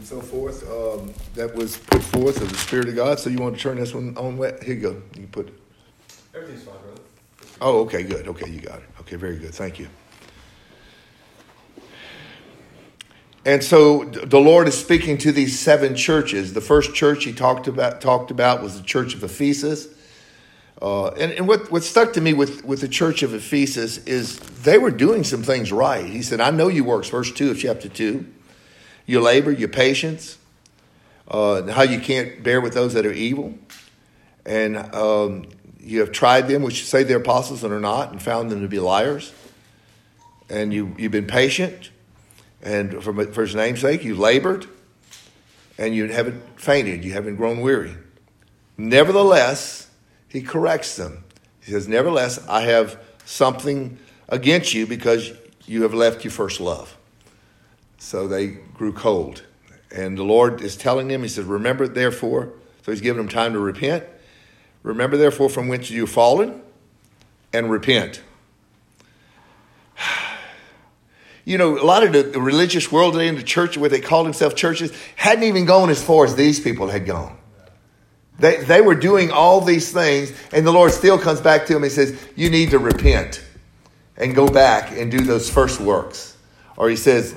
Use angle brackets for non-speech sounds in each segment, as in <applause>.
and so forth um, that was put forth of the Spirit of God. So you want to turn this one on? Wet? Here you go. You put it. Everything's fine, brother. Oh, okay, good. Okay, you got it. Okay, very good. Thank you. And so the Lord is speaking to these seven churches. The first church he talked about talked about was the church of Ephesus. Uh, and and what, what stuck to me with, with the church of Ephesus is they were doing some things right. He said, I know you works, verse 2 of chapter 2. Your labor, your patience, uh, how you can't bear with those that are evil. And um, you have tried them, which say they're apostles and are not, and found them to be liars. And you, you've been patient and for, for his name's sake, you labored and you haven't fainted, you haven't grown weary. Nevertheless, he corrects them. He says, Nevertheless, I have something against you because you have left your first love. So they grew cold. And the Lord is telling them, He says, Remember, therefore, so He's giving them time to repent. Remember, therefore, from whence you've fallen, and repent <sighs> you know, a lot of the, religious world today in the church, where they call themselves churches, hadn't even gone as far as these people had gone. They, they were doing all these things, and the Lord still comes back to them and says, You need to repent and go back and do those first works. Or he says,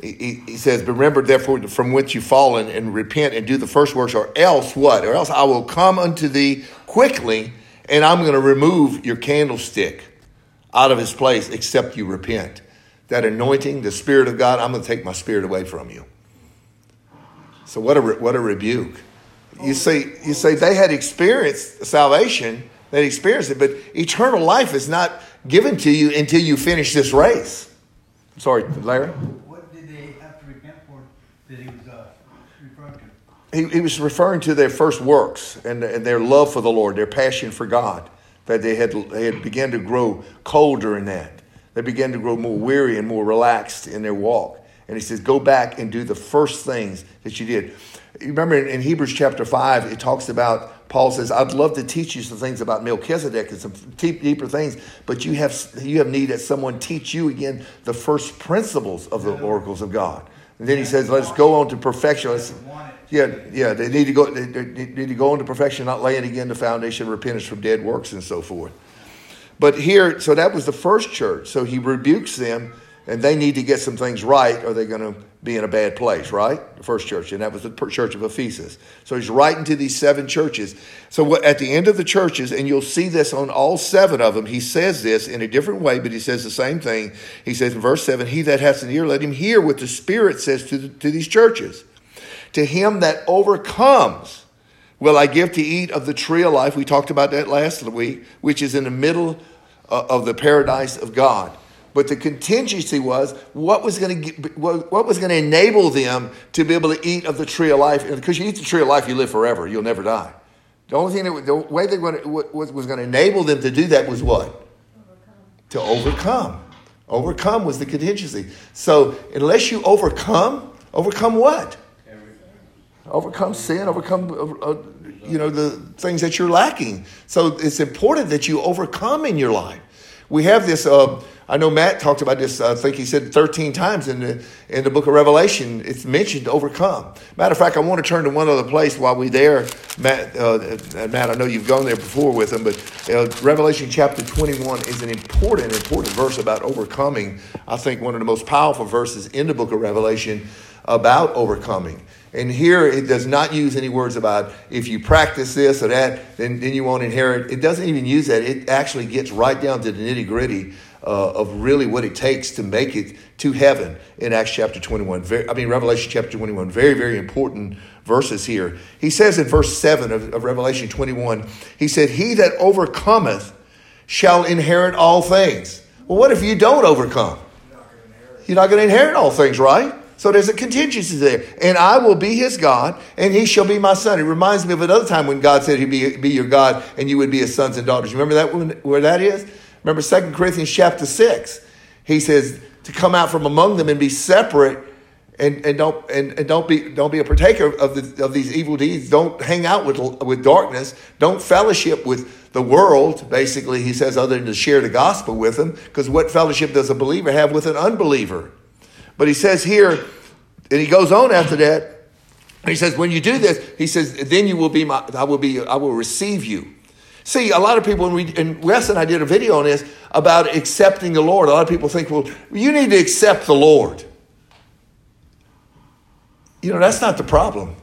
he, he says, Remember, therefore, from whence you've fallen, and repent and do the first works, or else what? Or else I will come unto thee quickly, and I'm going to remove your candlestick out of his place, except you repent that anointing, the Spirit of God, I'm going to take my spirit away from you. So what a what a rebuke. You say you say they had experienced salvation, they experienced it, but eternal life is not given to you until you finish this race. Sorry, Larry. What did they have to repent for that he was uh, referring to? He, he was referring to their first works and, and their love for the Lord, their passion for God, that they had they had began to grow colder in that. They began to grow more weary and more relaxed in their walk. And he says, Go back and do the first things that you did. You remember in, in Hebrews chapter 5, it talks about, Paul says, I'd love to teach you some things about Melchizedek and some deep, deeper things, but you have, you have need that someone teach you again the first principles of the oracles of God. And then he says, Let's go on to perfection. Let's, yeah, yeah, they need to go. They, they need to go on to perfection, not laying again the foundation repentance from dead works and so forth. But here, so that was the first church. So he rebukes them, and they need to get some things right, or they're going to be in a bad place, right? The first church, and that was the church of Ephesus. So he's writing to these seven churches. So at the end of the churches, and you'll see this on all seven of them, he says this in a different way, but he says the same thing. He says in verse 7 He that hath an ear, let him hear what the Spirit says to, the, to these churches. To him that overcomes, will I give to eat of the tree of life. We talked about that last week, which is in the middle uh, of the paradise of God. But the contingency was what was going to what was going to enable them to be able to eat of the tree of life. Because you eat the tree of life, you live forever. You'll never die. The only thing that the way they were, what was going to enable them to do that was what? Overcome. To overcome. Overcome was the contingency. So unless you overcome, overcome what? Everything. Overcome sin. Overcome. Uh, uh you know, the things that you're lacking. So it's important that you overcome in your life. We have this, uh, I know Matt talked about this, I think he said 13 times in the, in the book of Revelation, it's mentioned overcome. Matter of fact, I want to turn to one other place while we're there. Matt, uh, Matt I know you've gone there before with him, but uh, Revelation chapter 21 is an important, important verse about overcoming. I think one of the most powerful verses in the book of Revelation about overcoming. And here it does not use any words about if you practice this or that, then, then you won't inherit. It doesn't even use that. It actually gets right down to the nitty gritty uh, of really what it takes to make it to heaven in Acts chapter 21. Very, I mean, Revelation chapter 21. Very, very important verses here. He says in verse 7 of, of Revelation 21, he said, He that overcometh shall inherit all things. Well, what if you don't overcome? You're not going to inherit all things, right? So there's a contingency there. And I will be his God, and he shall be my son. It reminds me of another time when God said he'd be, be your God, and you would be his sons and daughters. Remember that one, where that is? Remember 2 Corinthians chapter 6. He says to come out from among them and be separate and, and don't and, and don't be don't be a partaker of the, of these evil deeds. Don't hang out with with darkness. Don't fellowship with the world. Basically, he says, other than to share the gospel with them, because what fellowship does a believer have with an unbeliever? But he says here, and he goes on after that, he says, when you do this, he says, then you will be my, I will be, I will receive you. See, a lot of people, when we, and Wes and I did a video on this about accepting the Lord. A lot of people think, well, you need to accept the Lord. You know, that's not the problem.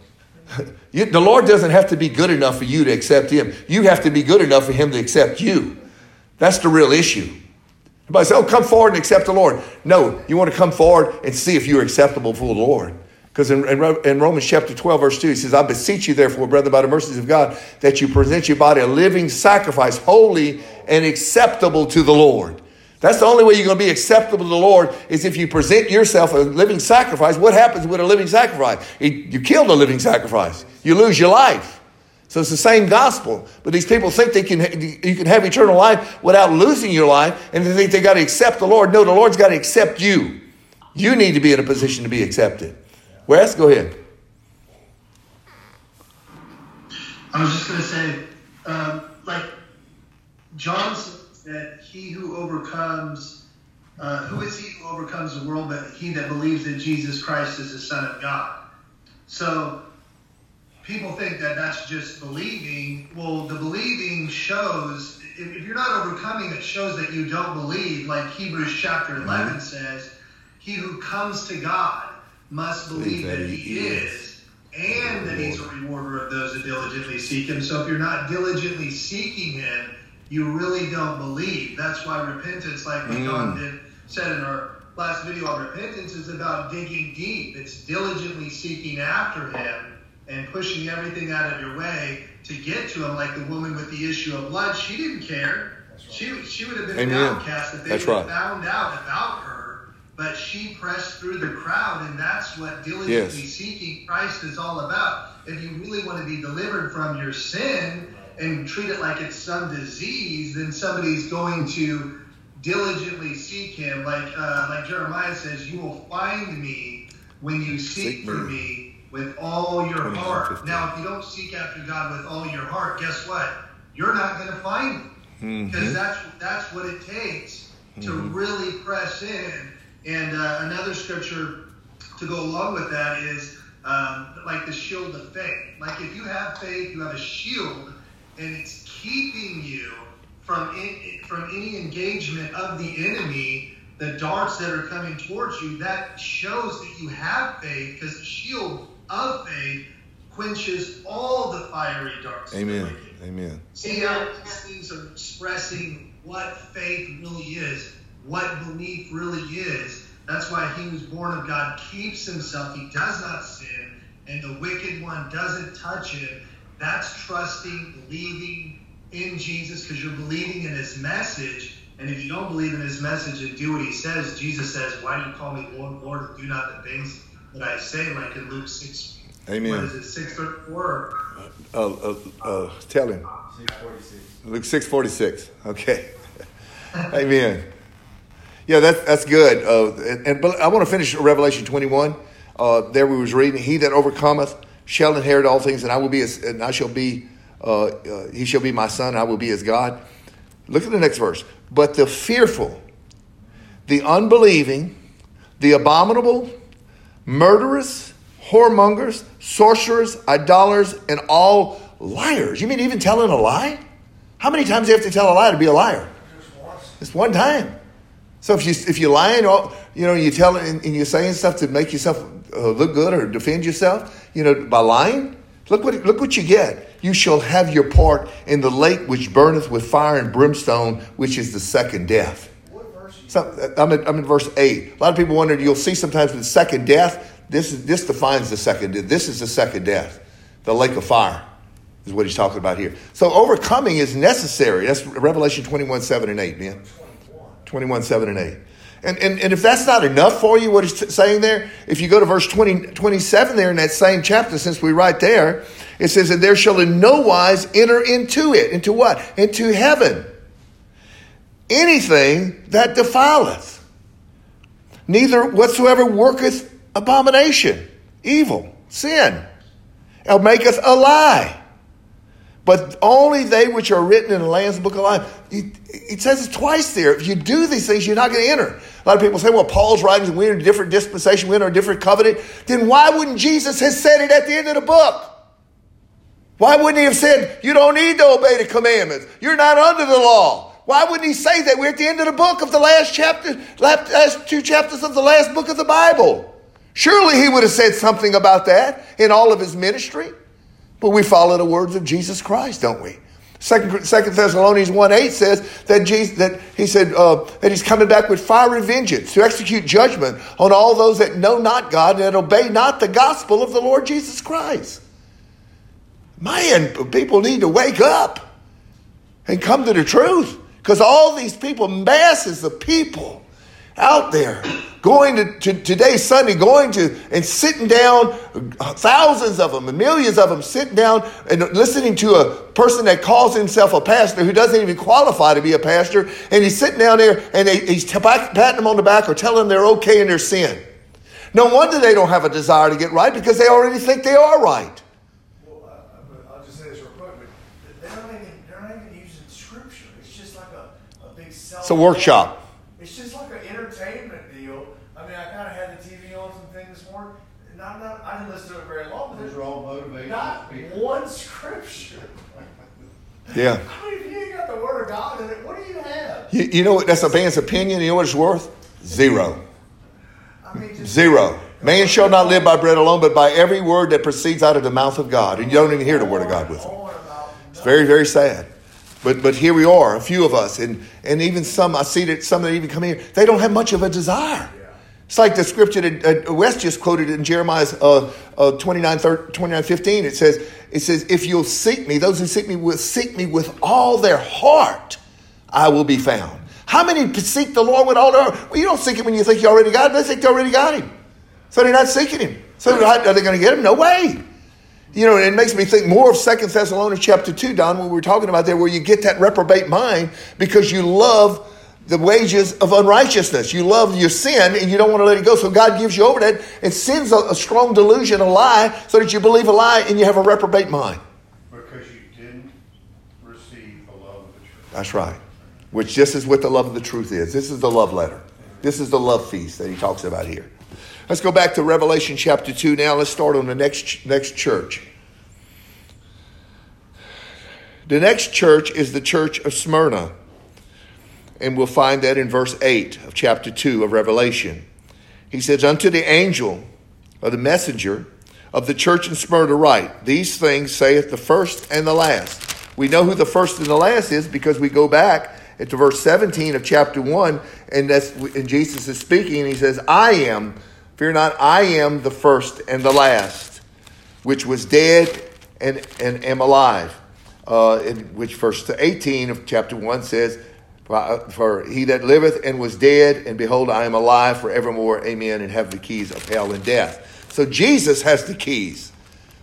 <laughs> You, the Lord doesn't have to be good enough for you to accept Him. You have to be good enough for Him to accept you. That's the real issue. Everybody says, oh, come forward and accept the Lord. No, you want to come forward and see if you're acceptable for the Lord. Because in, in, Romans chapter 12, verse 2, he says, I beseech you, therefore, brethren, by the mercies of God, that you present your body a living sacrifice, holy and acceptable to the Lord. That's the only way you're going to be acceptable to the Lord is if you present yourself a living sacrifice. What happens with a living sacrifice? You kill the living sacrifice. You lose your life. So it's the same gospel. But these people think they can, you can have eternal life without losing your life, and they think they got to accept the Lord. No, the Lord's got to accept you. You need to be in a position to be accepted. Wes, go ahead. I was just going to say, um, like, John said, He who overcomes, uh, who is he who overcomes the world but he that believes that Jesus Christ is the Son of God? So, people think that that's just believing. Well, the believing shows, if, if you're not overcoming, it shows that you don't believe, like Hebrews chapter 11 mm-hmm. says, He who comes to God must believe that, that he, he is, is and that he's a rewarder of those that diligently seek him. So if you're not diligently seeking him, you really don't believe. That's why repentance, like mm. John did, said in our last video on repentance, is about digging deep. It's diligently seeking after him and pushing everything out of your way to get to him. Like the woman with the issue of blood, she didn't care. Right. She, she would have been Amen. an outcast if they That's would right. found out about her but she pressed through the crowd, and that's what diligently yes. seeking Christ is all about. If you really want to be delivered from your sin and treat it like it's some disease, then somebody's going to diligently seek Him. Like uh, like Jeremiah says, "You will find me when you seek, seek for me. me with all your heart." Now, if you don't seek after God with all your heart, guess what? You're not going to find Him because mm-hmm. that's that's what it takes mm-hmm. to really press in and uh, another scripture to go along with that is um, like the shield of faith. Like if you have faith, you have a shield, and it's keeping you from in, from any engagement of the enemy, the darts that are coming towards you. That shows that you have faith, because the shield of faith quenches all the fiery darts. Amen. Amen. See how these things are expressing what faith really is what belief really is. That's why he who's born of God keeps himself. He does not sin, and the wicked one doesn't touch him. That's trusting, believing in Jesus because you're believing in his message. And if you don't believe in his message and do what he says, Jesus says, Why do you call me Lord, Lord, and do not the things that I say, like in Luke 6. Amen. What is it, 634? Uh, uh, uh, tell him. 646. Luke 646. Okay. <laughs> Amen. Yeah, that's that's good. Uh, and, and, but I want to finish Revelation twenty one. Uh, there we was reading, "He that overcometh shall inherit all things, and I will be as, and I shall be, uh, uh, he shall be my son, I will be his God." Look at the next verse. But the fearful, the unbelieving, the abominable, murderers, whoremongers, sorcerers, idolaters, and all liars. You mean even telling a lie? How many times do you have to tell a lie to be a liar? Just, Just one time. So if you if you're lying, or you know, you tell and, and you're saying stuff to make yourself uh, look good or defend yourself, you know, by lying, look what look what you get. You shall have your part in the lake which burneth with fire and brimstone, which is the second death. So, I'm, in, I'm in verse eight. A lot of people wonder. You'll see sometimes with second death. This is this defines the second. This is the second death, the lake of fire is what he's talking about here. So overcoming is necessary. That's Revelation 21, 7 and 8, man. 21, 7 and 8. And, and, and if that's not enough for you, what he's saying there, if you go to verse 20, 27 there in that same chapter, since we're right there, it says, And there shall in no wise enter into it. Into what? Into heaven. Anything that defileth, neither whatsoever worketh abomination, evil, sin, or maketh a lie but only they which are written in the Lamb's book of life. It says it twice there. If you do these things, you're not going to enter. A lot of people say, well, Paul's writings, we're in a different dispensation, we're in a different covenant. Then why wouldn't Jesus have said it at the end of the book? Why wouldn't he have said, you don't need to obey the commandments? You're not under the law. Why wouldn't he say that? We're at the end of the book of the last chapter, last two chapters of the last book of the Bible. Surely he would have said something about that in all of his ministry. But we follow the words of Jesus Christ, don't we? Second, Second Thessalonians 1 8 says that, Jesus, that he said uh, that he's coming back with fiery vengeance to execute judgment on all those that know not God and obey not the gospel of the Lord Jesus Christ. Man, people need to wake up and come to the truth. Because all these people, masses of people out there, going to, to today, Sunday, going to and sitting down, thousands of them, millions of them sitting down and listening to a person that calls himself a pastor who doesn't even qualify to be a pastor. And he's sitting down there and they, he's patting them on the back or telling them they're okay in their sin. No wonder they don't have a desire to get right because they already think they are right. Well, I'll just say this real quick, they're not even they're not even using scripture. It's just like a big self- It's a workshop. It's just like an entertainment deal. I mean, I kind of had the TV on some things this morning. Not, not, I didn't listen to it very long, but Those are all motivated. not one scripture. Yeah. I mean, if you ain't got the Word of God in it, what do you have? You, you know what? That's a man's opinion. You know what it's worth? Zero. I mean, Zero. Man shall not live by bread alone, but by every word that proceeds out of the mouth of God. And you don't even hear the word of God with it. It's very, very sad. But but here we are, a few of us, and and even some I see that some that even come here, they don't have much of a desire. It's like the scripture that uh, Wes just quoted in Jeremiah uh, uh, 29, 30, 29, 15. It says, it says, if you'll seek me, those who seek me will seek me with all their heart, I will be found. How many seek the Lord with all their heart? Well, you don't seek him when you think you already got him. They think they already got him. So they're not seeking him. So are they going to get him? No way. You know, it makes me think more of Second Thessalonians chapter 2, Don, when we were talking about there, where you get that reprobate mind because you love the wages of unrighteousness. You love your sin and you don't want to let it go. So God gives you over that and sends a, a strong delusion, a lie, so that you believe a lie and you have a reprobate mind. Because you didn't receive the love of the truth. That's right. Which this is what the love of the truth is. This is the love letter. This is the love feast that he talks about here. Let's go back to Revelation chapter 2 now. Let's start on the next, next church. The next church is the church of Smyrna. And we'll find that in verse 8 of chapter 2 of Revelation. He says, Unto the angel or the messenger of the church in Smyrna write, These things saith the first and the last. We know who the first and the last is because we go back into verse 17 of chapter 1, and that's and Jesus is speaking, and he says, I am, fear not, I am the first and the last, which was dead and, and am alive. Uh, in which verse 18 of chapter 1 says, Uh, for he that liveth and was dead, and behold, I am alive forevermore, amen, and have the keys of hell and death. So Jesus has the keys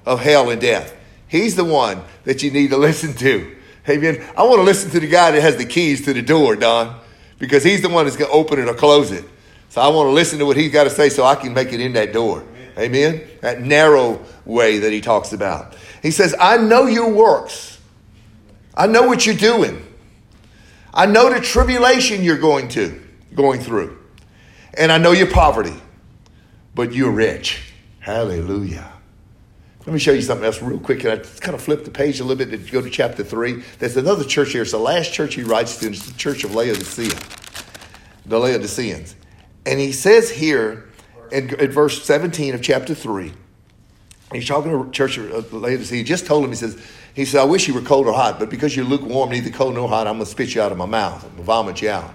of hell and death. He's the one that you need to <laughs> listen to. Amen. I want to listen to the guy that has the keys to the door, Don, because he's the one that's going to open it or close it. So I want to listen to what he's got to say so I can make it in that door. Amen. That narrow way that he talks about. He says, I know your works. I know what you're doing. I know the tribulation you're going to, going through. And I know your poverty, but you're rich. Hallelujah. Let me show you something else real quick. And I kind of flip the page a little bit to go to chapter 3. There's another church here. It's the last church he writes to. It's the church of Laodicea, the Laodiceans. And he says here in, in verse 17 of chapter 3, he's talking to church of Laodicea. He just told him, he says, he said, I wish you were cold or hot, but because you're lukewarm, neither cold nor hot, I'm going to spit you out of my mouth. I'm going to vomit you out.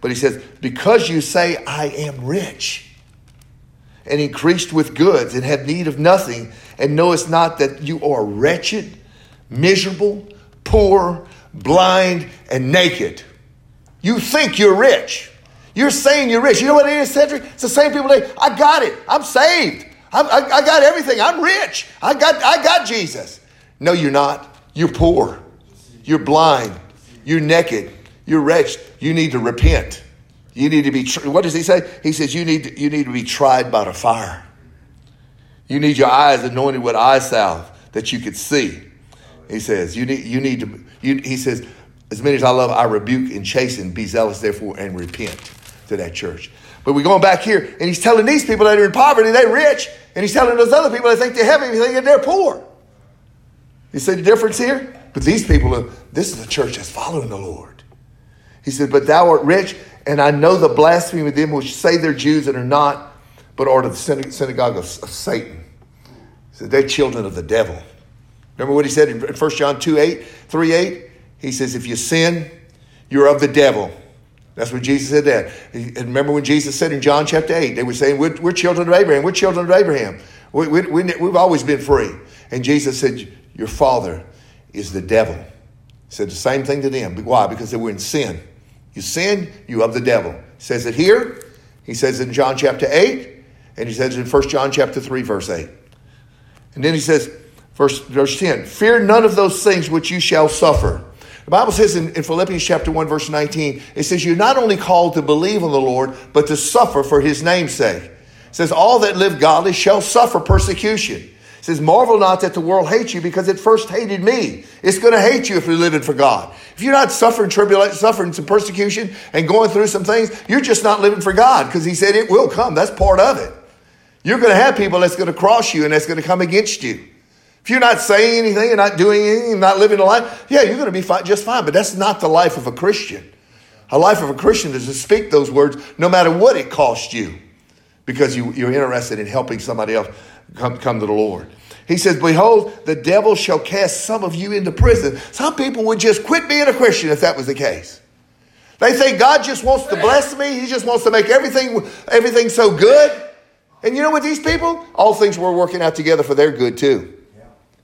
But he says, because you say, I am rich and increased with goods and have need of nothing, and knowest not that you are wretched, miserable, poor, blind, and naked. You think you're rich. You're saying you're rich. You know what it is, Cedric? It's the same people say, I got it. I'm saved. I'm, I, I got everything. I'm rich. I got, I got Jesus. No, you're not. You're poor. You're blind. You're naked. You're wretched. You need to repent. You need to be. What does he say? He says you need to, you need to be tried by the fire. You need your eyes anointed with eye salve that you could see. He says, you need, you need to, you, he says, as many as I love, I rebuke and chasten. Be zealous, therefore, and repent to that church. But we're going back here, and he's telling these people that are in poverty, they're rich, and he's telling those other people that think they're heavy, and think they're poor. You see the difference here? But these people are, this is a church that's following the Lord. He said, But thou art rich, and I know the blasphemy of them which say they're Jews and are not, but are of the synagogue of, of Satan. He said, They're children of the devil. Remember what he said in 1 John 2 8, 3 8? He says, If you sin, you're of the devil. That's what Jesus said that. And remember when Jesus said in John chapter 8, they were saying, We're, we're children of Abraham. We're children of Abraham. We, we, we, we've always been free. And Jesus said, Your father is the devil. He said the same thing to them. Why? Because they were in sin. You sin, you of the devil. He says it here. He says it in John chapter 8. And he says it in 1 John chapter 3, verse 8. And then he says, verse, verse 10, Fear none of those things which you shall suffer. The Bible says in, in, Philippians chapter 1, verse 19, it says, You're not only called to believe on the Lord, but to suffer for his name's sake. It says, All that live godly shall suffer persecution. It says, Marvel not that the world hates you because it first hated me. It's going to hate you if you're living for God. If you're not suffering tribulation, suffering some persecution and going through some things, you're just not living for God because He said it will come. That's part of it. You're going to have people that's going to cross you and that's going to come against you. If you're not saying anything and not doing anything and not living a life, yeah, you're going to be fine, just fine. But that's not the life of a Christian. A life of a Christian is to speak those words no matter what it costs you because you, you're interested in helping somebody else come, come to the Lord. He says, Behold, the devil shall cast some of you into prison. Some people would just quit being a Christian if that was the case. They think God just wants to bless me. He just wants to make everything, everything so good. And you know what, these people? All things were working out together for their good too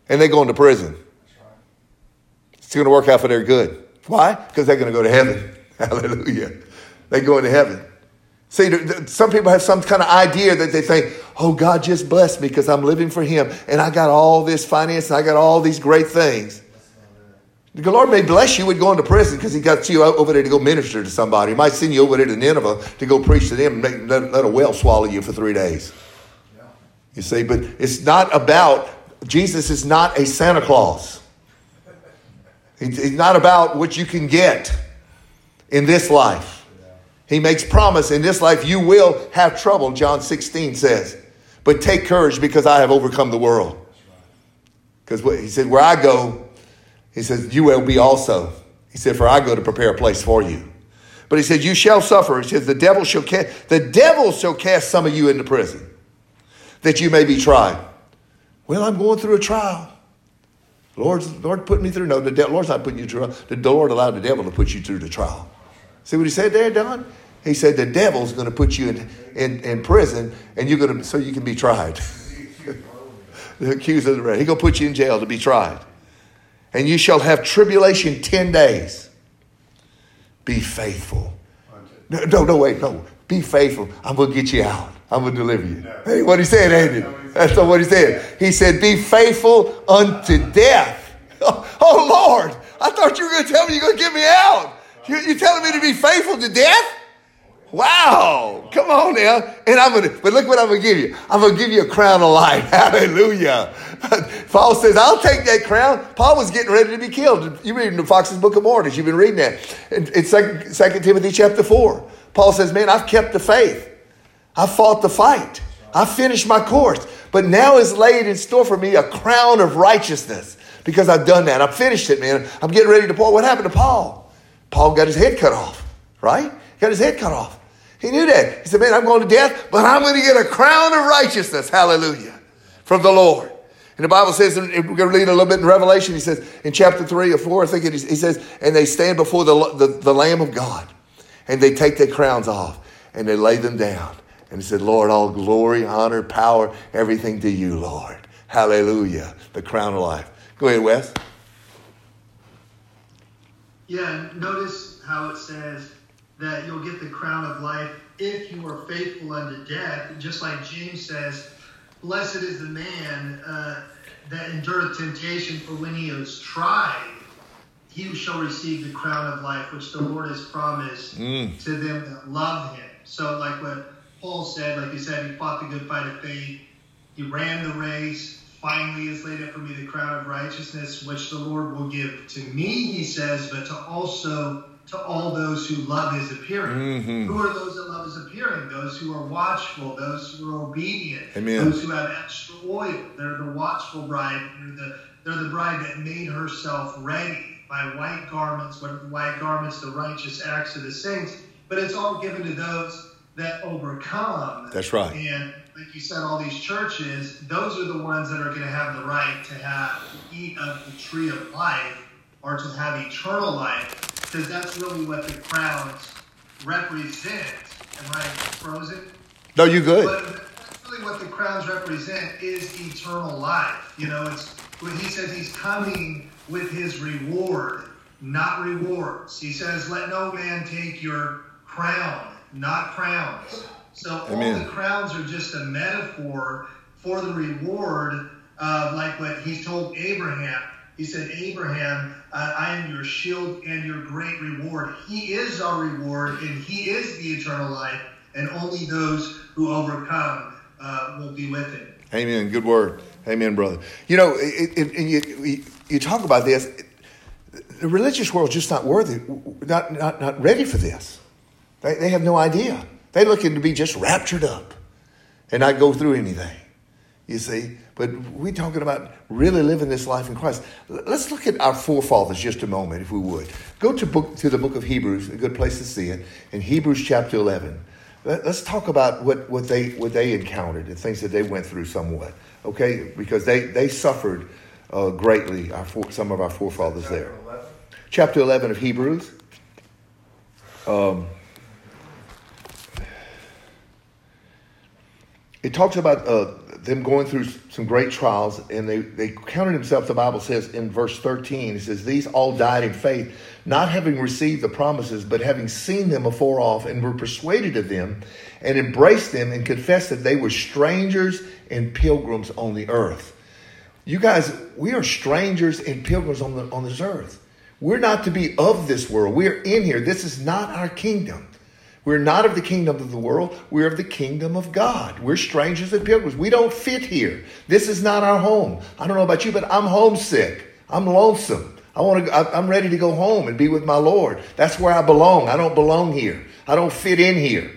and they go into prison. It's going to work out for their good. Why? Because they're going to go to heaven. <laughs> Hallelujah. They go into heaven. See, some people have some kind of idea that they think, oh, God just blessed me because I'm living for Him and I got all this finance and I got all these great things. The Lord may bless you with going to prison because He got you over there to go minister to somebody. He might send you over there to Nineveh to go preach to them and make, let, let a whale swallow you for three days. You see, but it's not about Jesus is not a Santa Claus. He's not about what you can get in this life. He makes promise in this life you will have trouble, John 16 says. But take courage because I have overcome the world. Because he said, Where I go, he says, You will be also. He said, For I go to prepare a place for you. But he said, You shall suffer. He says, The devil shall cast, the devil shall cast some of you into prison, that you may be tried. Well, I'm going through a trial. Lord's Lord put me through. No, the de- Lord's not putting you through. The Lord allowed the devil to put you through the trial. See what he said there, Don? He said the devil's going to put you in, in, in prison, and you're going to so you can be tried. <laughs> the accuser of the red. He's going to put you in jail to be tried, and you shall have tribulation ten days. Be faithful. No, no, no, wait, no. Be faithful. I'm going to get you out. I'm going to deliver you. Hey, what he said, ain't it? That's not what he said. He said, Be faithful unto death. <laughs> Oh, Lord, I thought you were going to tell me you're going to get me out. You, you're telling me to be faithful to death? Wow. Come on now. And I'm going to, but look what I'm going to give you. I'm going to give you a crown of life. <laughs> Hallelujah. <laughs> Paul says, I'll take that crown. Paul was getting ready to be killed. You read in the Fox's Book of Martyrs. You've been reading that. It's 2 Timothy chapter 4. Paul says, Man, I've kept the faith. I fought the fight. I finished my course. But now is laid in store for me a crown of righteousness because I've done that. I've finished it, man. I'm getting ready to Paul. What happened to Paul? Paul got his head cut off, right? Got his head cut off. He knew that. He said, Man, I'm going to death, but I'm going to get a crown of righteousness. Hallelujah. From the Lord. And the Bible says, and we're going to read a little bit in Revelation, he says, in chapter 3 or 4, I think it is, he says, and they stand before the, the, the Lamb of God, and they take their crowns off, and they lay them down. And he said, Lord, all glory, honor, power, everything to you, Lord. Hallelujah. The crown of life. Go ahead, Wes. Yeah, notice how it says that you'll get the crown of life if you are faithful unto death. Just like James says, Blessed is the man uh, that endureth temptation, for when he is tried, he shall receive the crown of life, which the Lord has promised mm. to them that love him. So, like what Paul said, like he said, he fought the good fight of faith. He ran the race, finally is laid up for me the crown of righteousness, which the Lord will give to me, he says, but to also to all those who love his appearing. Mm-hmm. Who are those that love his appearing? Those who are watchful, those who are obedient, Amen. those who have extra oil. They're the watchful bride. They're the, they're the bride that made herself ready by white garments. What white garments? The righteous acts of the saints. But it's all given to those that overcome. That's right. And like you said, all these churches, those are the ones that are going to have the right to have to eat of the tree of life or to have eternal life, because that's really what the crowns represent. Am I frozen? No, you good. But that's really what the crowns represent is eternal life. You know, it's when he says he's coming with his reward, not rewards. He says, "Let no man take your crown, not crowns." So Amen. all the crowns are just a metaphor for the reward of like what he told Abraham. He said, Abraham, uh, I am your shield and your great reward. He is our reward and he is the eternal life, and only those who overcome uh, will be with him. Amen. Good word. Amen, brother. You know, it, it, and you, you talk about this. The religious world's just not worthy, not, not, not ready for this. They, they have no idea. They're looking to be just raptured up and not go through anything. You see, but we're talking about really living this life in Christ. Let's look at our forefathers just a moment, if we would. Go to book to the book of Hebrews, a good place to see it, in Hebrews chapter eleven. Let- Let's talk about what, what they what they encountered, and things that they went through somewhat. Okay, because they they suffered uh, greatly. Our fore, some of our forefathers there. Chapter 11. Chapter eleven of Hebrews. Um, it talks about uh, them going through some great trials, and they, they counted themselves, the Bible says in verse 13, it says, These all died in faith, not having received the promises, but having seen them afar off, and were persuaded of them, and embraced them, and confessed that they were strangers and pilgrims on the earth. You guys, we are strangers and pilgrims on, the, on this earth. We're not to be of this world. We're in here. This is not our kingdom. We're not of the kingdom of the world. We're of the kingdom of God. We're strangers and pilgrims. We don't fit here. This is not our home. I don't know about you, but I'm homesick. I'm lonesome. I want to. I'm ready to go home and be with my Lord. That's where I belong. I don't belong here. I don't fit in here.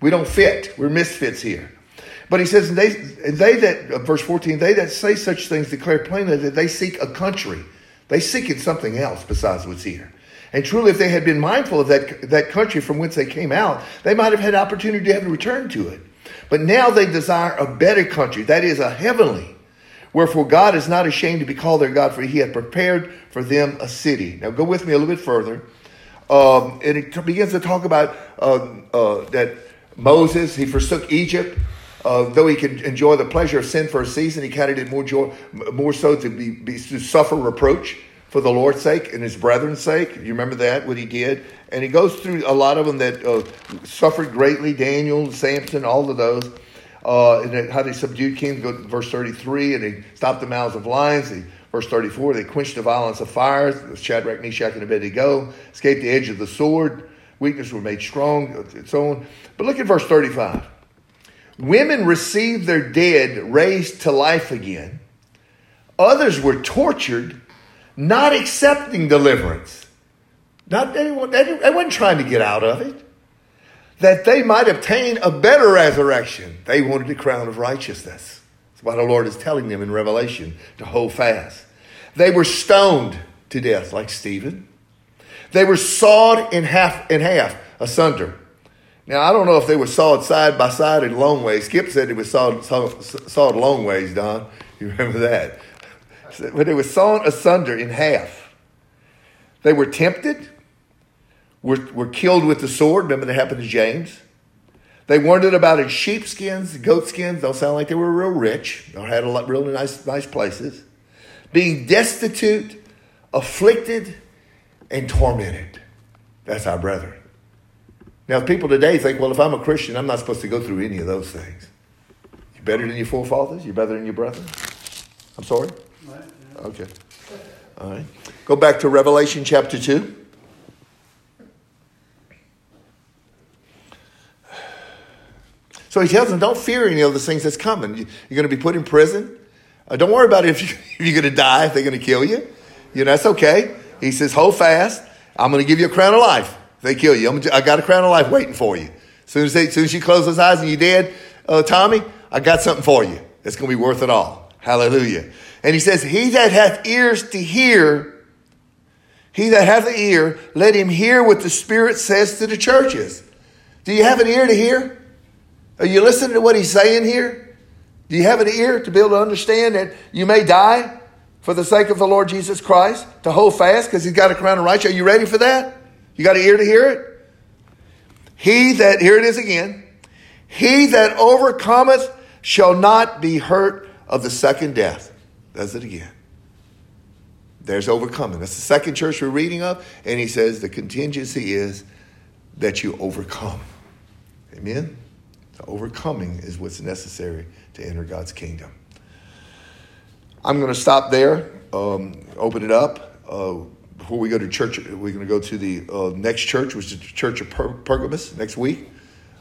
We don't fit. We're misfits here. But he says, they, they that, uh, verse 14, they that say such things declare plainly that they seek a country. They seek it something else besides what's here. And truly, if they had been mindful of that, that country from whence they came out, they might have had opportunity to have returned to it. But now they desire a better country, that is, a heavenly. Wherefore God is not ashamed to be called their God, for he hath prepared for them a city. Now go with me a little bit further. Um, and it begins to talk about uh, uh, that Moses, he forsook Egypt. Uh, though he could enjoy the pleasure of sin for a season, he counted it more joy, more so to be, be to suffer reproach for the Lord's sake and his brethren's sake. You remember that what he did, and he goes through a lot of them that uh, suffered greatly. Daniel, Samson, all of those. Uh, and how they subdued kings. Go verse thirty-three, and they stopped the mouths of lions. They, verse thirty-four, they quenched the violence of fires. Shadrach, Meshach, and Abednego escaped the edge of the sword. Weakness were made strong, and so on. But look at verse thirty-five. Women received their dead raised to life again. Others were tortured, not accepting deliverance. Not anyone, wasn't trying to get out of it. That they might obtain a better resurrection. They wanted the crown of righteousness. That's why the Lord is telling them in Revelation to hold fast. They were stoned to death, like Stephen. They were sawed in half, in half, asunder. Now, I don't know if they were sawed side by side in long ways. Skip said it was sawed, sawed, sawed long ways, Don. You remember that? But they were sawn asunder in half. They were tempted, were, were killed with the sword. Remember that happened to James? They wandered about in sheepskins, goatskins. Don't sound like they were real rich or had a lot, really nice, nice places. Being destitute, afflicted, and tormented. That's our brethren. Now, people today think, well, if I'm a Christian, I'm not supposed to go through any of those things. You're better than your forefathers? You're better than your brethren? I'm sorry? Okay. All right. Go back to Revelation chapter 2. So he tells them, don't fear any of the things that's coming. You- You're going to be put in prison. Uh, don't worry about it if, you, <laughs> you're going to die, if they're going to kill you. You know, that's okay. He says, hold fast. I'm going to give you a crown of life. If they kill you, I'm, I got a crown of life waiting for you. As soon as, they, as soon as you close those eyes and you're dead, uh, Tommy, I got something for you. It's going to be worth it all. Hallelujah. And he says, He that hath ears to hear, he that hath an ear, let him hear what the Spirit says to the churches. Do you have an ear to hear? Are you listening to what he's saying here? Do you have an ear to be able to understand that you may die for the sake of the Lord Jesus Christ, to hold fast because he's got a crown of righteousness? Are you ready for that? You got an ear to hear it? He that, here it is again, he that overcometh shall not be hurt of the second death. Does it again. There's overcoming. That's the second church we're reading of. And he says the contingency is that you overcome. Amen? The overcoming is what's necessary to enter God's kingdom. I'm going to stop there, um, open it up. Uh, before we go to church, we're going to go to the uh, next church, which is the Church of per- Pergamos, next week.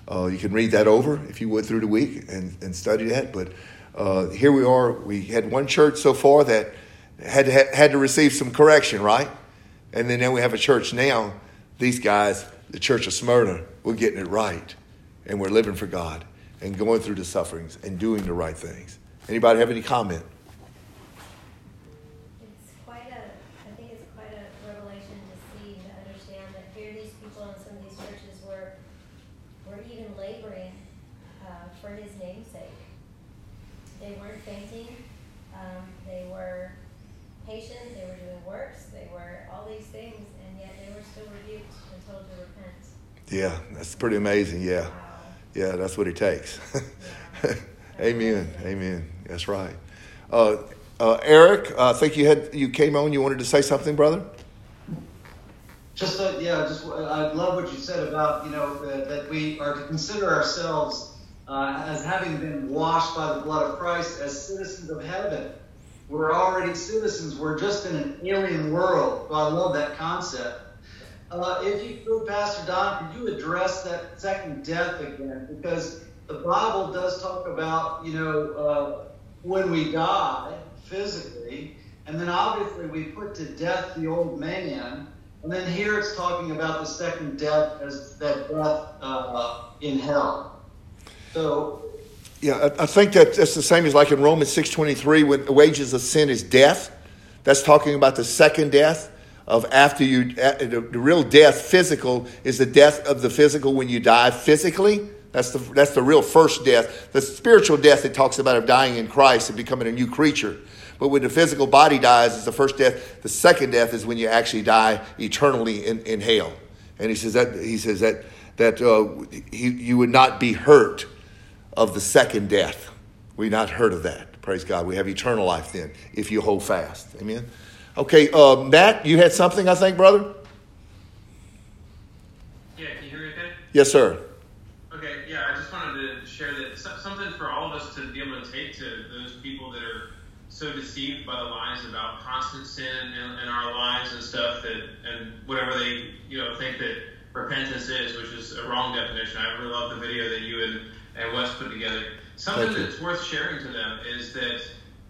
Uh, you can read that over if you would through the week and, and study that. But uh, here we are. We had one church so far that had to, had to receive some correction, right? And then, now we have a church now. These guys, the Church of Smyrna, we're getting it right, and we're living for God and going through the sufferings and doing the right things. Anybody have any comment? It's quite a, I think it's quite a revelation to see, to understand that here these people in some of these churches were, were even laboring, uh, for his namesake. They weren't fainting, um, they were patient, they were doing works, they were all these things, and yet they were still rebuked and told to repent. Yeah, that's pretty amazing. Yeah, yeah, that's what it takes. <laughs> Amen. Amen. That's right. Uh, uh, Eric, uh, I think you had you came on. You wanted to say something, brother? Just uh, yeah, just I love what you said about you know that, that we are to consider ourselves uh, as having been washed by the blood of Christ as citizens of heaven. We're already citizens. We're just in an alien world. So I love that concept. Uh, if you could, Pastor Don, could you address that second death again? Because the Bible does talk about you know uh, when we die physically, and then obviously we put to death the old man. And then here it's talking about the second death as that death uh, in hell. So, Yeah, I, think that that's the same as like in Romans six twenty three, when the wages of sin is death. That's talking about the second death of after you. The, the real death, physical, is the death of the physical when you die physically. That's the that's the real first death. The spiritual death it talks about of dying in Christ and becoming a new creature. But when the physical body dies, it's the first death. The second death is when you actually die eternally in, in hell. And he says that he says that that uh, he, you would not be hurt of the second death. We not heard of that. Praise God. We have eternal life then if you hold fast. Amen. Okay, uh, Matt, you had something, I think, brother. Yeah, can you hear me okay? Yes, sir. Okay, yeah, I just wanted to share that something for all of us to be able to take to those people that are so deceived by the lies about constant sin in, in our lives and stuff that, and whatever they, you know, think that repentance is, which is a wrong definition. I really love the video that you and, and Wes put together. Something that's worth sharing to them is that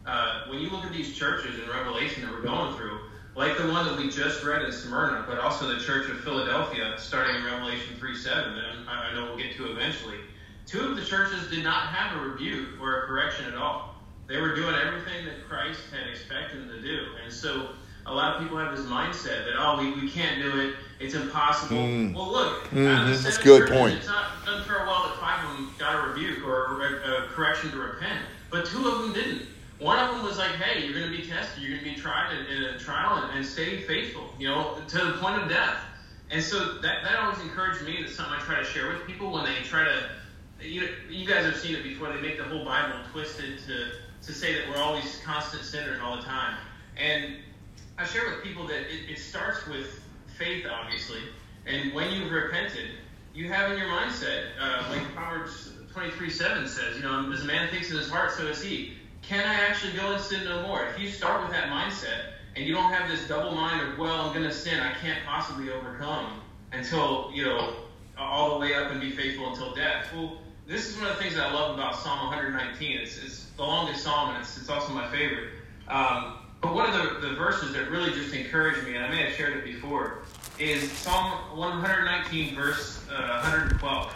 uh, when you look at these churches in Revelation that we're going through, like the one that we just read in Smyrna, but also the Church of Philadelphia, starting in Revelation 3 7, that I I know we'll get to eventually. Two of the churches did not have a rebuke or a correction at all. They were doing everything that Christ had expected them to do. And so a lot of people have this mindset that, oh, we, we can't do it, it's impossible. Mm. Well, look, out that's a good churches, point. It's not doesn't fare well that five of them got a rebuke or a, a correction to repent, but two of them didn't. One of them was like, "Hey, you're going to be tested. You're going to be tried in, in a trial, and, and stay faithful. You know, to the point of death." And so that that always encouraged me. That's something I try to share with people when they try to. You you guys have seen it before. They make the whole Bible twisted to to say that we're always constant sinners all the time. And I share with people that it, it starts with faith, obviously. And when you've repented, you have in your mindset, uh, like Proverbs 23 7 says, you know, as a man thinks in his heart, so is he. Can I actually go and sin no more? If you start with that mindset and you don't have this double mind of, well, I'm going to sin, I can't possibly overcome until, you know, all the way up and be faithful until death. Well, this is one of the things that I love about Psalm 119. It's, it's the longest psalm, and it's, it's also my favorite. Um, but one of the, the verses that really just encouraged me, and I may have shared it before, is Psalm 119, verse uh, 112.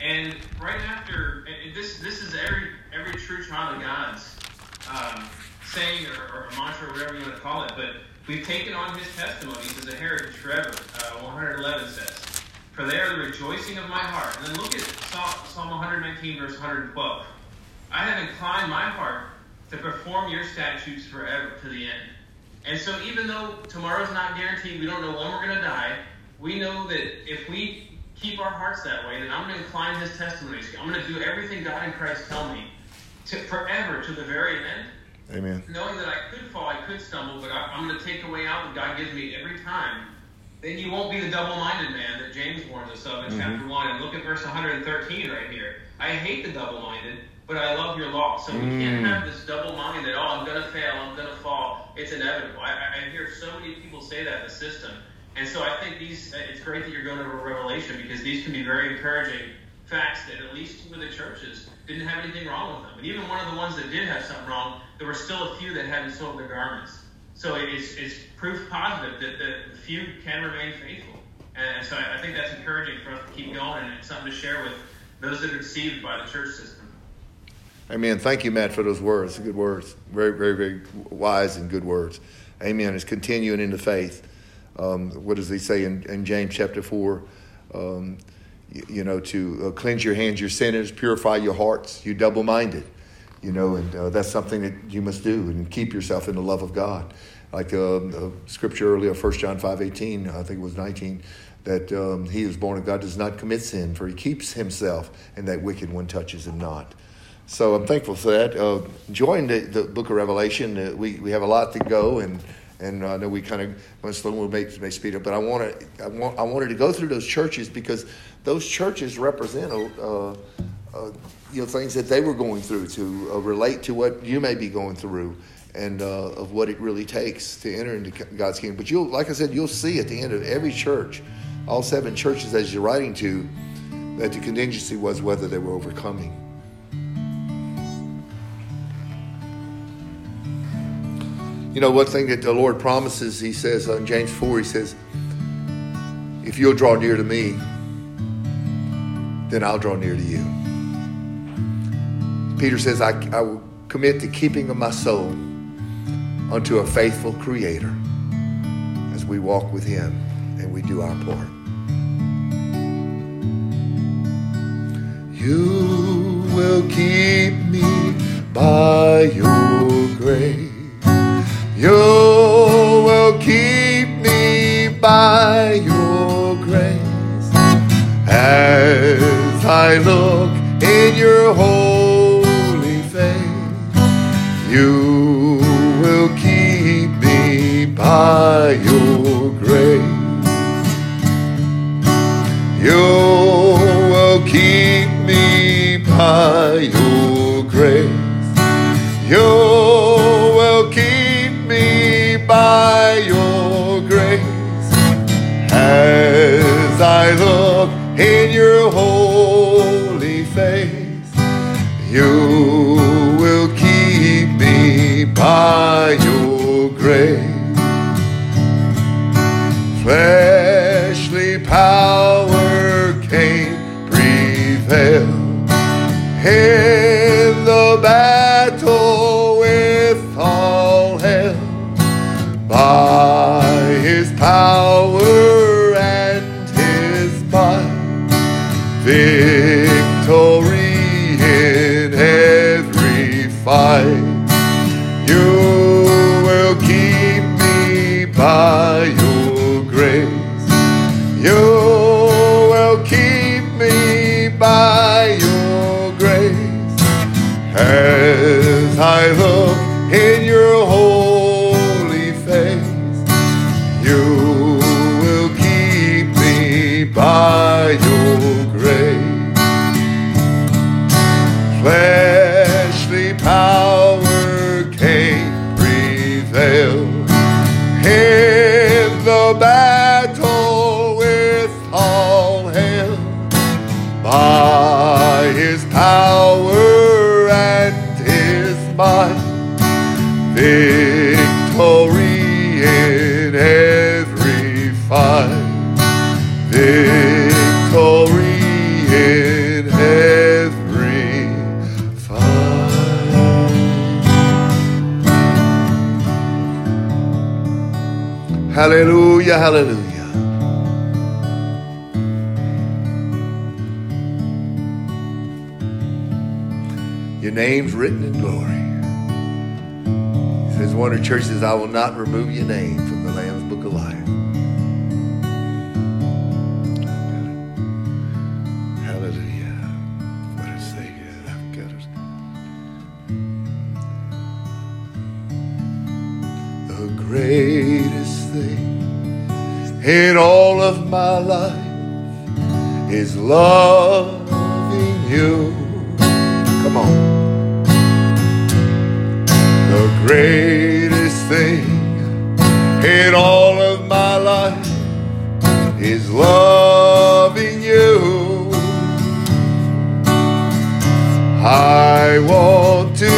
And right after this, this is every every true child of God's um, saying or, or, mantra, or whatever you want to call it. But we've taken on His testimonies as a heritage forever. Uh, 111 says, "For they are the rejoicing of my heart." And then look at Psalm 119, verse 112. I have inclined my heart to perform your statutes forever to the end. And so, even though tomorrow's not guaranteed, we don't know when we're going to die. We know that if we keep our hearts that way, then I'm going to incline His testimonies. I'm going to do everything God and Christ tell me to forever to the very end. Amen. Knowing that I could fall, I could stumble, but I, am going to take the way out that God gives me every time. Then you won't be the double-minded man that James warns us of in mm-hmm. chapter one. And look at verse 113 right here. I hate the double-minded, but I love your law. So we mm. can't have this double mind that oh, I'm going to fail, I'm going to fall. It's inevitable. I, I hear so many people say that in the system. And so I think these, it's great that you're going over Revelation because these can be very encouraging facts that at least two of the churches didn't have anything wrong with them. And even one of the ones that did have something wrong, there were still a few that hadn't sold their garments. So it's, it's proof positive that the few can remain faithful. And so I think that's encouraging for us to keep going and it's something to share with those that are deceived by the church system. Amen. Thank you, Matt, for those words. Good words. Very, very, very wise and good words. Amen. It's continuing in the faith um, what does he say in, in James chapter 4? Um, you, know, to uh, cleanse your hands, your sinners, purify your hearts, you double minded. You know, and uh, that's something that you must do and keep yourself in the love of God. Like uh, the scripture earlier, 1 John 5 18, I think it was 19, that um, he who's born of God does not commit sin, for he keeps himself, and that wicked one touches him not. So I'm thankful for that. Uh, join the, the book of Revelation. Uh, we, we have a lot to go, and and I know we kind of went slow. We may, may speed up, but I want to. I want. I wanted to go through those churches because those churches represent, uh, uh, you know, things that they were going through to uh, relate to what you may be going through, and uh, of what it really takes to enter into God's kingdom. But you'll, like I said, you'll see at the end of every church, all seven churches as you're writing to, that the contingency was whether they were overcoming. You know, one thing that the Lord promises, He says in James 4, He says, If you'll draw near to me, then I'll draw near to you. Peter says, I, I will commit the keeping of my soul unto a faithful Creator as we walk with Him and we do our part. You will keep me by your. You will keep me by your grace as I look in your holy face. You will keep me by your grace. You will keep me by your grace. You in your holy face. You will keep me by your grace. Fleshly power can't prevail in the battle Your name's written in glory. Says one of the churches, I will not remove your name from the Lamb's Book of Life. Hallelujah. What say here? I've got. The greatest thing in all of my life is loving you. Want to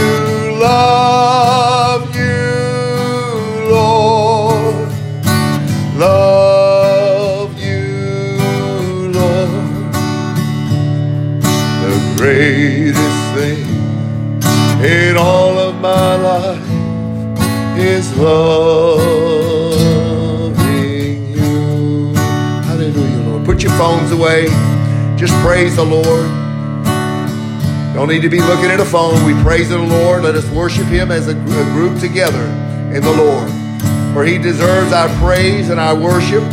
love you, Lord. Love you, Lord. The greatest thing in all of my life is loving you. Hallelujah, Lord. Put your phones away. Just praise the Lord. Don't need to be looking at a phone. We praise the Lord. Let us worship Him as a, a group together in the Lord. For He deserves our praise and our worship.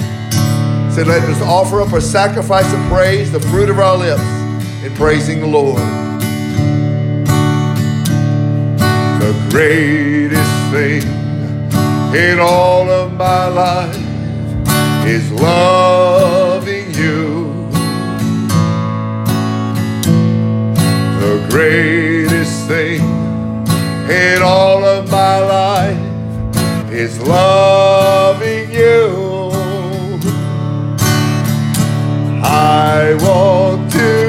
So let us offer up a sacrifice of praise, the fruit of our lips, in praising the Lord. The greatest thing in all of my life is loving greatest thing in all of my life is loving you. I want to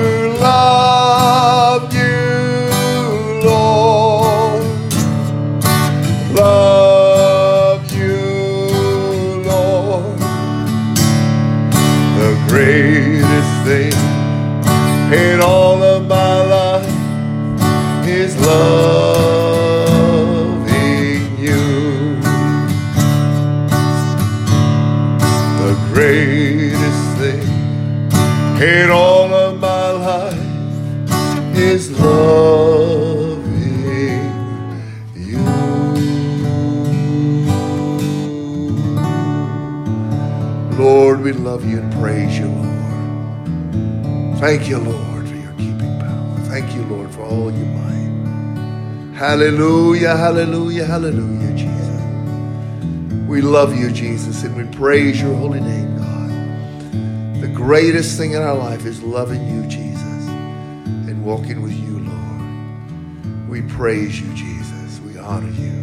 Thank you, Lord, for your keeping power. Thank you, Lord, for all your might. Hallelujah, hallelujah, hallelujah, Jesus. We love you, Jesus, and we praise your holy name, God. The greatest thing in our life is loving you, Jesus, and walking with you, Lord. We praise you, Jesus. We honor you.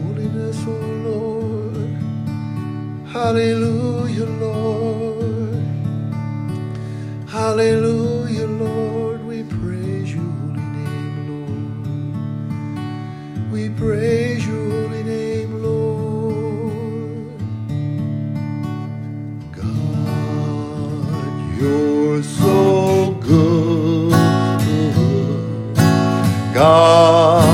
Holiness, oh Lord. Hallelujah, Lord. Hallelujah, Lord. We praise your holy name, Lord. We praise your holy name, Lord. God, you're so good. God,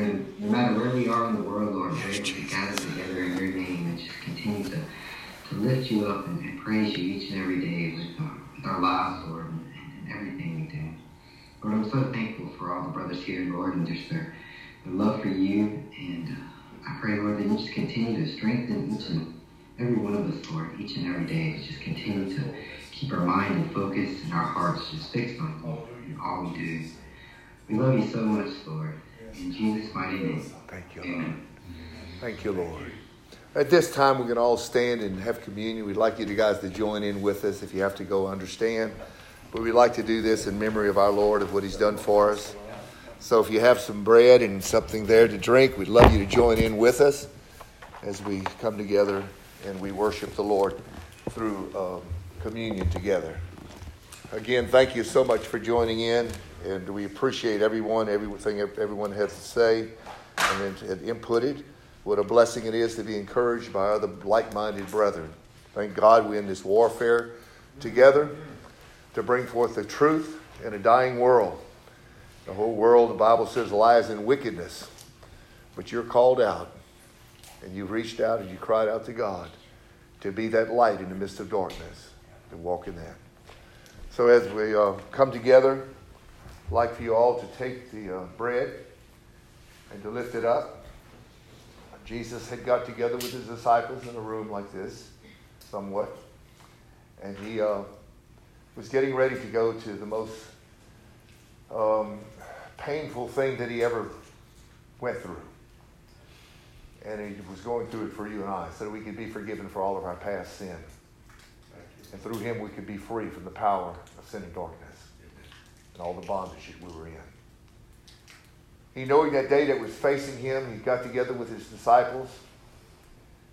and no matter where we are in the world, Lord, able to gather together in your name and just continue to, to lift you up and, and praise you each and every day with our, with our lives, Lord, and, and everything we do. Lord, I'm so thankful for all the brothers here, Lord, and just their, their love for you. And uh, I pray, Lord, that you just continue to strengthen each and every one of us, Lord, each and every day. Just continue to keep our mind and focus and our hearts just fixed on you in all we do. We love you so much, Lord. In Jesus' mighty name. Thank you, Lord. Amen. Thank you, Lord. At this time, we can all stand and have communion. We'd like you to guys to join in with us. If you have to go, understand. But we'd like to do this in memory of our Lord, of what He's done for us. So if you have some bread and something there to drink, we'd love you to join in with us as we come together and we worship the Lord through um, communion together. Again, thank you so much for joining in, and we appreciate everyone, everything everyone has to say and had inputted. What a blessing it is to be encouraged by other like minded brethren. Thank God we're in this warfare together to bring forth the truth in a dying world. The whole world, the Bible says, lies in wickedness. But you're called out, and you reached out and you cried out to God to be that light in the midst of darkness, to walk in that. So as we uh, come together, I'd like for you all to take the uh, bread and to lift it up. Jesus had got together with his disciples in a room like this, somewhat, and he uh, was getting ready to go to the most um, painful thing that he ever went through. And he was going through it for you and I, so that we could be forgiven for all of our past sin. And through him, we could be free from the power of sin and darkness and all the bondage that we were in. He, knowing that day that was facing him, he got together with his disciples.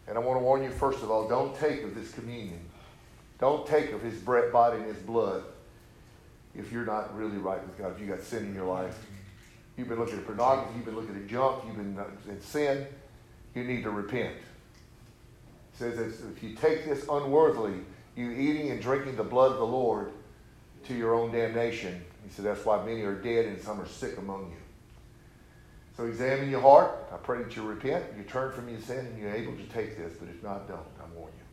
And I want to warn you, first of all, don't take of this communion. Don't take of his bread, body and his blood if you're not really right with God. If you got sin in your life, you've been looking at pornography, you've been looking at junk, you've been uh, in sin, you need to repent. It says that if you take this unworthily, you eating and drinking the blood of the Lord to your own damnation. He said that's why many are dead and some are sick among you. So examine your heart. I pray that you repent, you turn from your sin, and you're able to take this. But if not, don't. I warn you.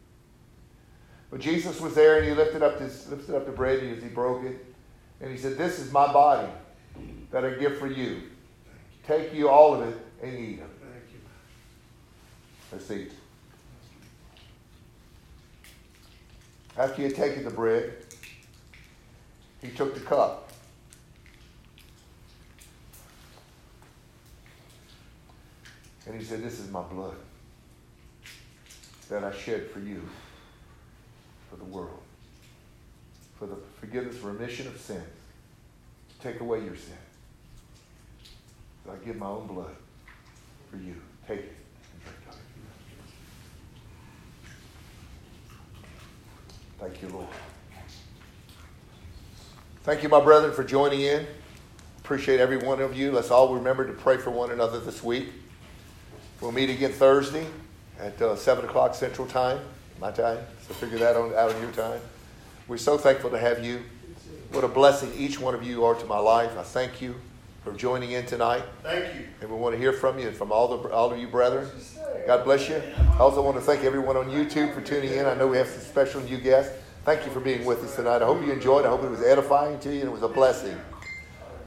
But Jesus was there, and he lifted up this, lifted up the bread as he broke it, and he said, "This is my body that I give for you. Take you all of it and eat it." Let's eat. After he had taken the bread, he took the cup. And he said, This is my blood that I shed for you, for the world, for the forgiveness, remission of sin, to take away your sin. I give my own blood for you. Take it and drink of it. Thank you, Lord. Thank you, my brethren, for joining in. Appreciate every one of you. Let's all remember to pray for one another this week. We'll meet again Thursday at uh, 7 o'clock Central Time, my time. So figure that on, out on your time. We're so thankful to have you. What a blessing each one of you are to my life. I thank you for joining in tonight. Thank you. And we want to hear from you and from all, the, all of you brethren. God bless you. I also want to thank everyone on YouTube for tuning in. I know we have some special new guests. Thank you for being with us tonight. I hope you enjoyed. I hope it was edifying to you and it was a blessing.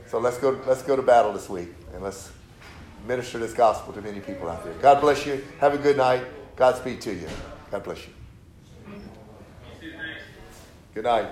So let's go. Let's go to battle this week and let's minister this gospel to many people out there. God bless you. Have a good night. God speak to you. God bless you. Good night.